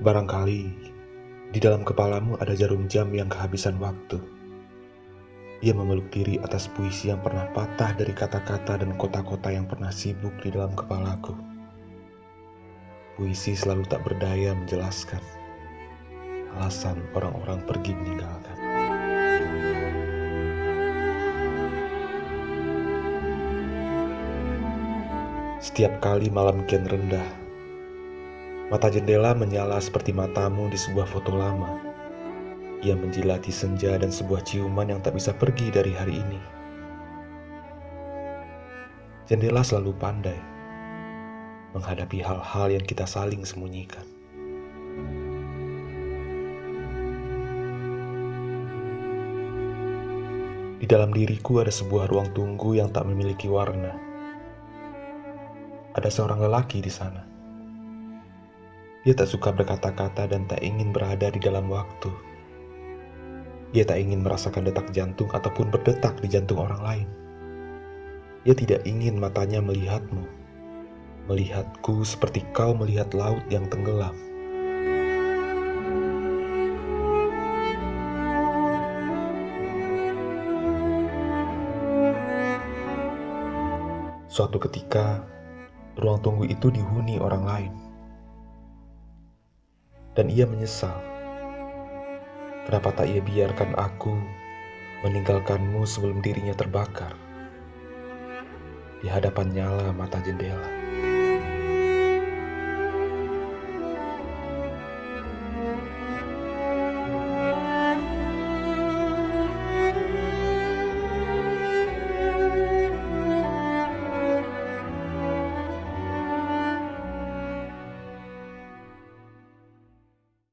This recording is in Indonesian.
Barangkali di dalam kepalamu ada jarum jam yang kehabisan waktu. Ia memeluk diri atas puisi yang pernah patah dari kata-kata dan kota-kota yang pernah sibuk di dalam kepalaku. Puisi selalu tak berdaya menjelaskan alasan orang-orang pergi meninggalkan. Setiap kali malam kian rendah, mata jendela menyala seperti matamu di sebuah foto lama. Ia menjilati senja dan sebuah ciuman yang tak bisa pergi dari hari ini. Jendela selalu pandai menghadapi hal-hal yang kita saling sembunyikan. Di dalam diriku ada sebuah ruang tunggu yang tak memiliki warna ada seorang lelaki di sana. Ia tak suka berkata-kata dan tak ingin berada di dalam waktu. Ia tak ingin merasakan detak jantung ataupun berdetak di jantung orang lain. Ia tidak ingin matanya melihatmu, melihatku seperti kau melihat laut yang tenggelam. Suatu ketika, ruang tunggu itu dihuni orang lain. Dan ia menyesal. Kenapa tak ia biarkan aku meninggalkanmu sebelum dirinya terbakar? Di hadapan nyala mata jendela.